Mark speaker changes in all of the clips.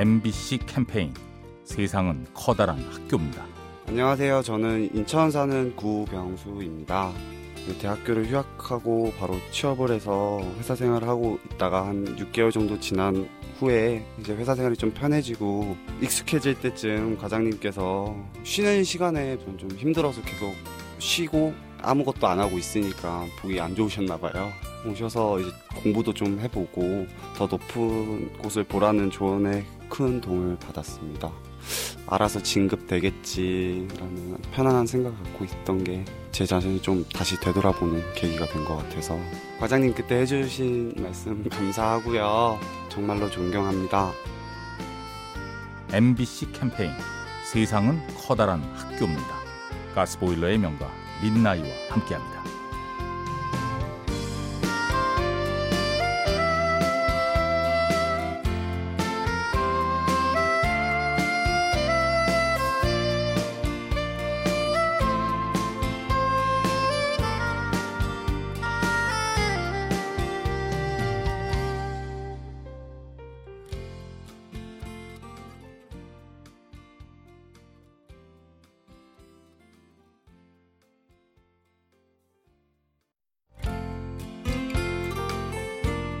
Speaker 1: MBC 캠페인 세상은 커다란 학교입니다.
Speaker 2: 안녕하세요. 저는 인천 사는 구병수입니다. 대학교를 휴학하고 바로 취업을 해서 회사 생활을 하고 있다가 한 6개월 정도 지난 후에 이제 회사 생활이 좀 편해지고 익숙해질 때쯤 과장님께서 쉬는 시간에 좀, 좀 힘들어서 계속 쉬고 아무것도 안 하고 있으니까 보기 안 좋으셨나 봐요. 오셔서 이제 공부도 좀 해보고 더 높은 곳을 보라는 조언에 큰 도움을 받았습니다. 알아서 진급되겠지라는 편안한 생각 갖고 있던 게 제 자신을 좀 다시 되돌아보는 계기가 된 것 같아서 과장님 그때 해주신 말씀 감사하고요. 정말로 존경합니다.
Speaker 1: MBC 캠페인 세상은 커다란 학교입니다. 가스보일러의 명가 민나이와 함께합니다.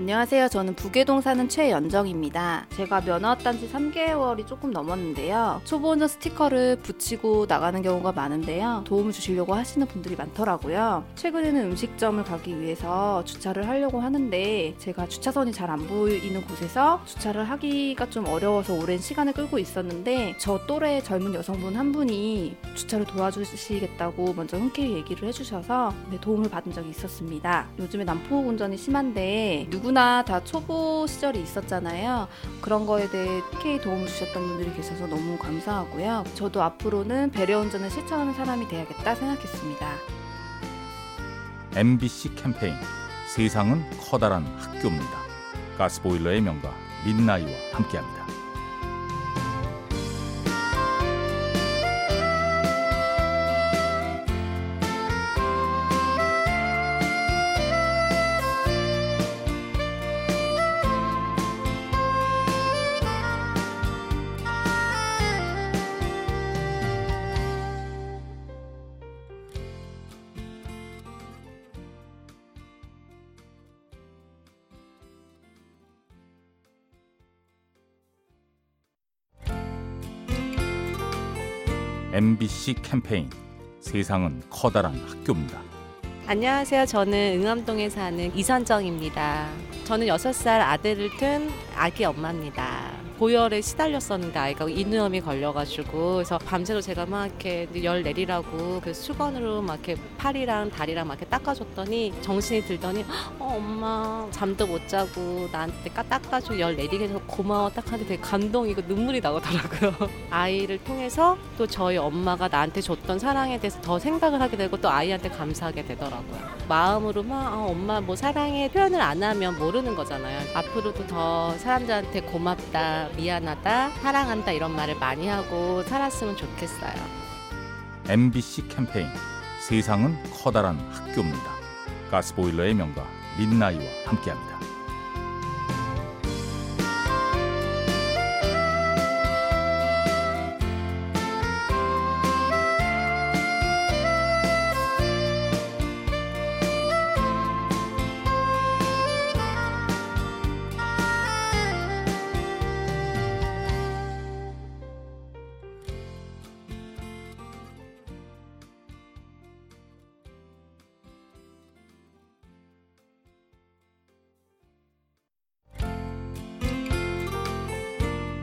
Speaker 3: 안녕하세요. 저는 부계동 사는 최연정입니다. 제가 면허 딴지 3개월이 조금 넘었는데요. 초보 운전 스티커를 붙이고 나가는 경우가 많은데요. 도움을 주시려고 하시는 분들이 많더라고요. 최근에는 음식점을 가기 위해서 주차를 하려고 하는데 제가 주차선이 잘 안 보이는 곳에서 주차를 하기가 좀 어려워서 오랜 시간을 끌고 있었는데 저 또래 젊은 여성분 한 분이 주차를 도와주시겠다고 먼저 흔쾌히 얘기를 해주셔서 네, 도움을 받은 적이 있었습니다. 요즘에 난폭 운전이 심한데 누구 나 다 초보 시절이 있었잖아요. 그런 거에 대해 특히 도움을 주셨던 분들이 계셔서 너무 감사하고요. 저도 앞으로는 배려 운전을 실천하는 사람이 돼야겠다 생각했습니다.
Speaker 1: MBC 캠페인 세상은 커다란 학교입니다. 가스보일러의 명가 민나이와 함께합니다. MBC 캠페인 세상은 커다란 학교입니다.
Speaker 4: 안녕하세요. 저는 응암동에 사는 이선정입니다. 저는 6살 아들을 둔 아기 엄마입니다. 고열에 시달렸었는데 아이가 인후염이 걸려가지고 그래서 밤새도 제가 막 이렇게 열 내리라고 그 수건으로 막 이렇게 팔이랑 다리랑 막 이렇게 닦아줬더니 정신이 들더니 어, 엄마 잠도 못 자고 나한테 닦아주고 열 내리게 해서 고마워 딱 하는데 되게 감동이고 눈물이 나오더라고요. 아이를 통해서 또 저희 엄마가 나한테 줬던 사랑에 대해서 더 생각을 하게 되고 또 아이한테 감사하게 되더라고요. 마음으로 막 어, 엄마 뭐 사랑해 표현을 안 하면 모르는 거잖아요. 앞으로도 더 사람들한테 고맙다. 미안하다, 사랑한다 이런 말을 많이 하고 살았으면 좋겠어요.
Speaker 1: MBC 캠페인 세상은 커다란 학교입니다. 가스보일러의 명가 민나이와 함께합니다.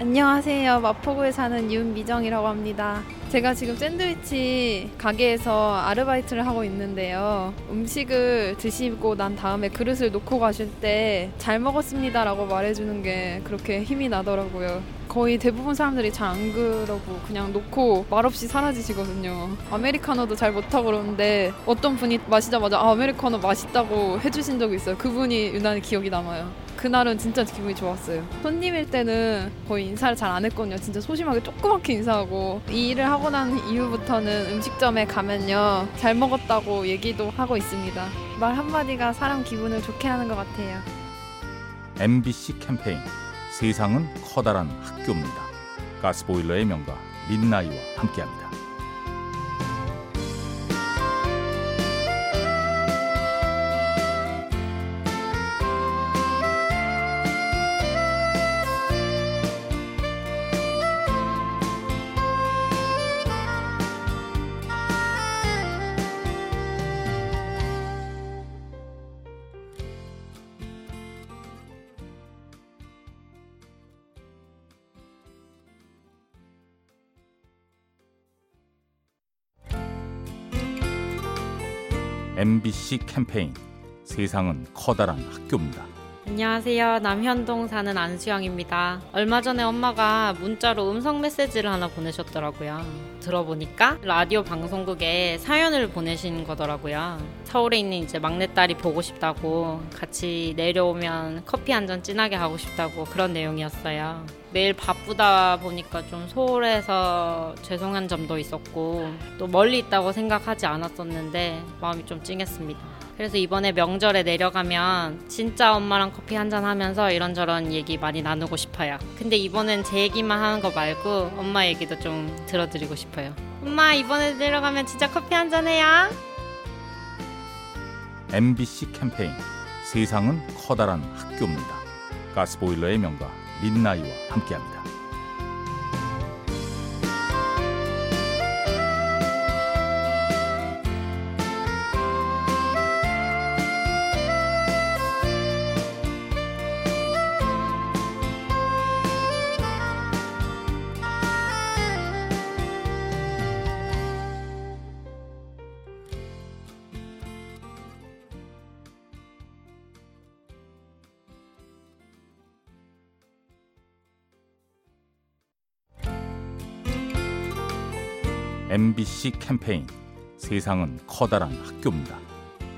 Speaker 5: 안녕하세요. 마포구에 사는 윤미정이라고 합니다. 제가 지금 샌드위치 가게에서 아르바이트를 하고 있는데요. 음식을 드시고 난 다음에 그릇을 놓고 가실 때 잘 먹었습니다라고 말해주는 게 그렇게 힘이 나더라고요. 거의 대부분 사람들이 잘 안 그러고 그냥 놓고 말없이 사라지시거든요. 아메리카노도 잘 못하고 그러는데 어떤 분이 마시자마자 아, 아메리카노 맛있다고 해주신 적이 있어요. 그분이 유난히 기억이 남아요. 그날은 진짜 기분이 좋았어요. 손님일 때는 거의 인사를 잘 안 했거든요. 진짜 소심하게 조그맣게 인사하고 이 일을 하고 난 이후부터는 음식점에 가면요 잘 먹었다고 얘기도 하고 있습니다. 말 한마디가 사람 기분을 좋게 하는 것 같아요.
Speaker 1: MBC 캠페인 세상은 커다란 학교입니다. 가스보일러의 명가 민나이와 함께합니다. MBC 캠페인 세상은 커다란 학교입니다.
Speaker 6: 안녕하세요. 남현동 사는 안수영입니다. 얼마 전에 엄마가 문자로 음성 메시지를 하나 보내셨더라고요. 들어보니까 라디오 방송국에 사연을 보내신 거더라고요. 서울에 있는 이제 막내딸이 보고 싶다고 같이 내려오면 커피 한 잔 진하게 하고 싶다고 그런 내용이었어요. 매일 바쁘다 보니까 좀 소홀해서 죄송한 점도 있었고 또 멀리 있다고 생각하지 않았었는데 마음이 좀 찡했습니다. 그래서 이번에 명절에 내려가면 진짜 엄마랑 커피 한 잔 하면서 이런저런 얘기 많이 나누고 싶어요. 근데 이번엔 제 얘기만 하는 거 말고 엄마 얘기도 좀 들어드리고 싶어요. 엄마 이번에 내려가면 진짜 커피 한 잔 해요.
Speaker 1: MBC 캠페인 세상은 커다란 학교입니다. 가스보일러의 명가 민나이와 함께합니다. MBC 캠페인 세상은 커다란 학교입니다.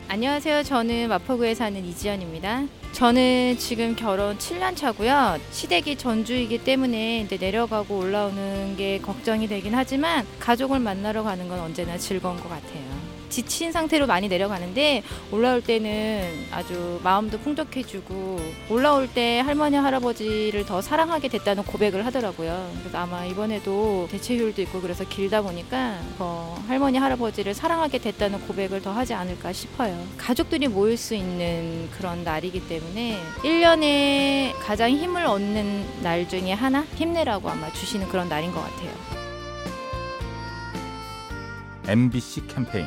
Speaker 7: 안녕하세요. 저는 마포구에 사는 이지연입니다. 저는 지금 결혼 7년 차고요. 시댁이 전주이기 때문에 이제 내려가고 올라오는 게 걱정이 되긴 하지만 가족을 만나러 가는 건 언제나 즐거운 것 같아요. 지친 상태로 많이 내려가는데 올라올 때는 아주 마음도 풍족해지고 올라올 때 할머니 할아버지를 더 사랑하게 됐다는 고백을 하더라고요. 그래서 아마 이번에도 대체율도 있고 그래서 길다 보니까 더 할머니 할아버지를 사랑하게 됐다는 고백을 더 하지 않을까 싶어요. 가족들이 모일 수 있는 그런 날이기 때문에 1년에 가장 힘을 얻는 날 중에 하나 힘내라고 아마 주시는 그런 날인 것 같아요.
Speaker 1: MBC 캠페인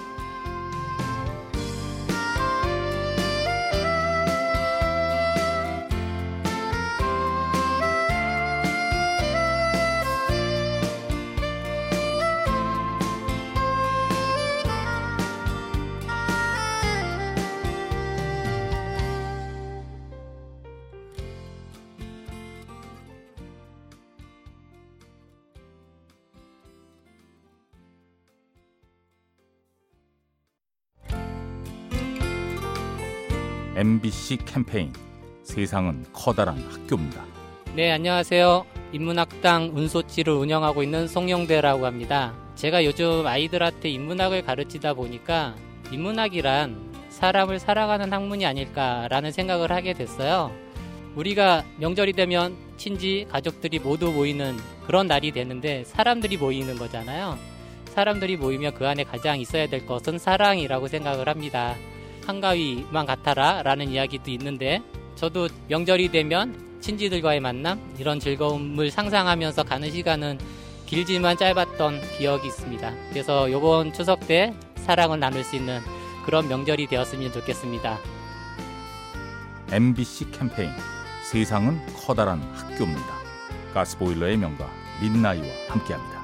Speaker 1: MBC 캠페인 세상은 커다란 학교입니다.
Speaker 8: 네, 안녕하세요. 인문학당 운소치를 운영하고 있는 송영대라고 합니다. 제가 요즘 아이들한테 인문학을 가르치다 보니까 인문학이란 사람을 살아가는 학문이 아닐까라는 생각을 하게 됐어요. 우리가 명절이 되면 친지, 가족들이 모두 모이는 그런 날이 되는데 사람들이 모이는 거잖아요. 사람들이 모이면 그 안에 가장 있어야 될 것은 사랑이라고 생각을 합니다. 한가위만 같아라 라는 이야기도 있는데 저도 명절이 되면 친지들과의 만남 이런 즐거움을 상상하면서 가는 시간은 길지만 짧았던 기억이 있습니다. 그래서 이번 추석 때 사랑을 나눌 수 있는 그런 명절이 되었으면 좋겠습니다.
Speaker 1: MBC 캠페인 세상은 커다란 학교입니다. 가스보일러의 명가 민나이와 함께합니다.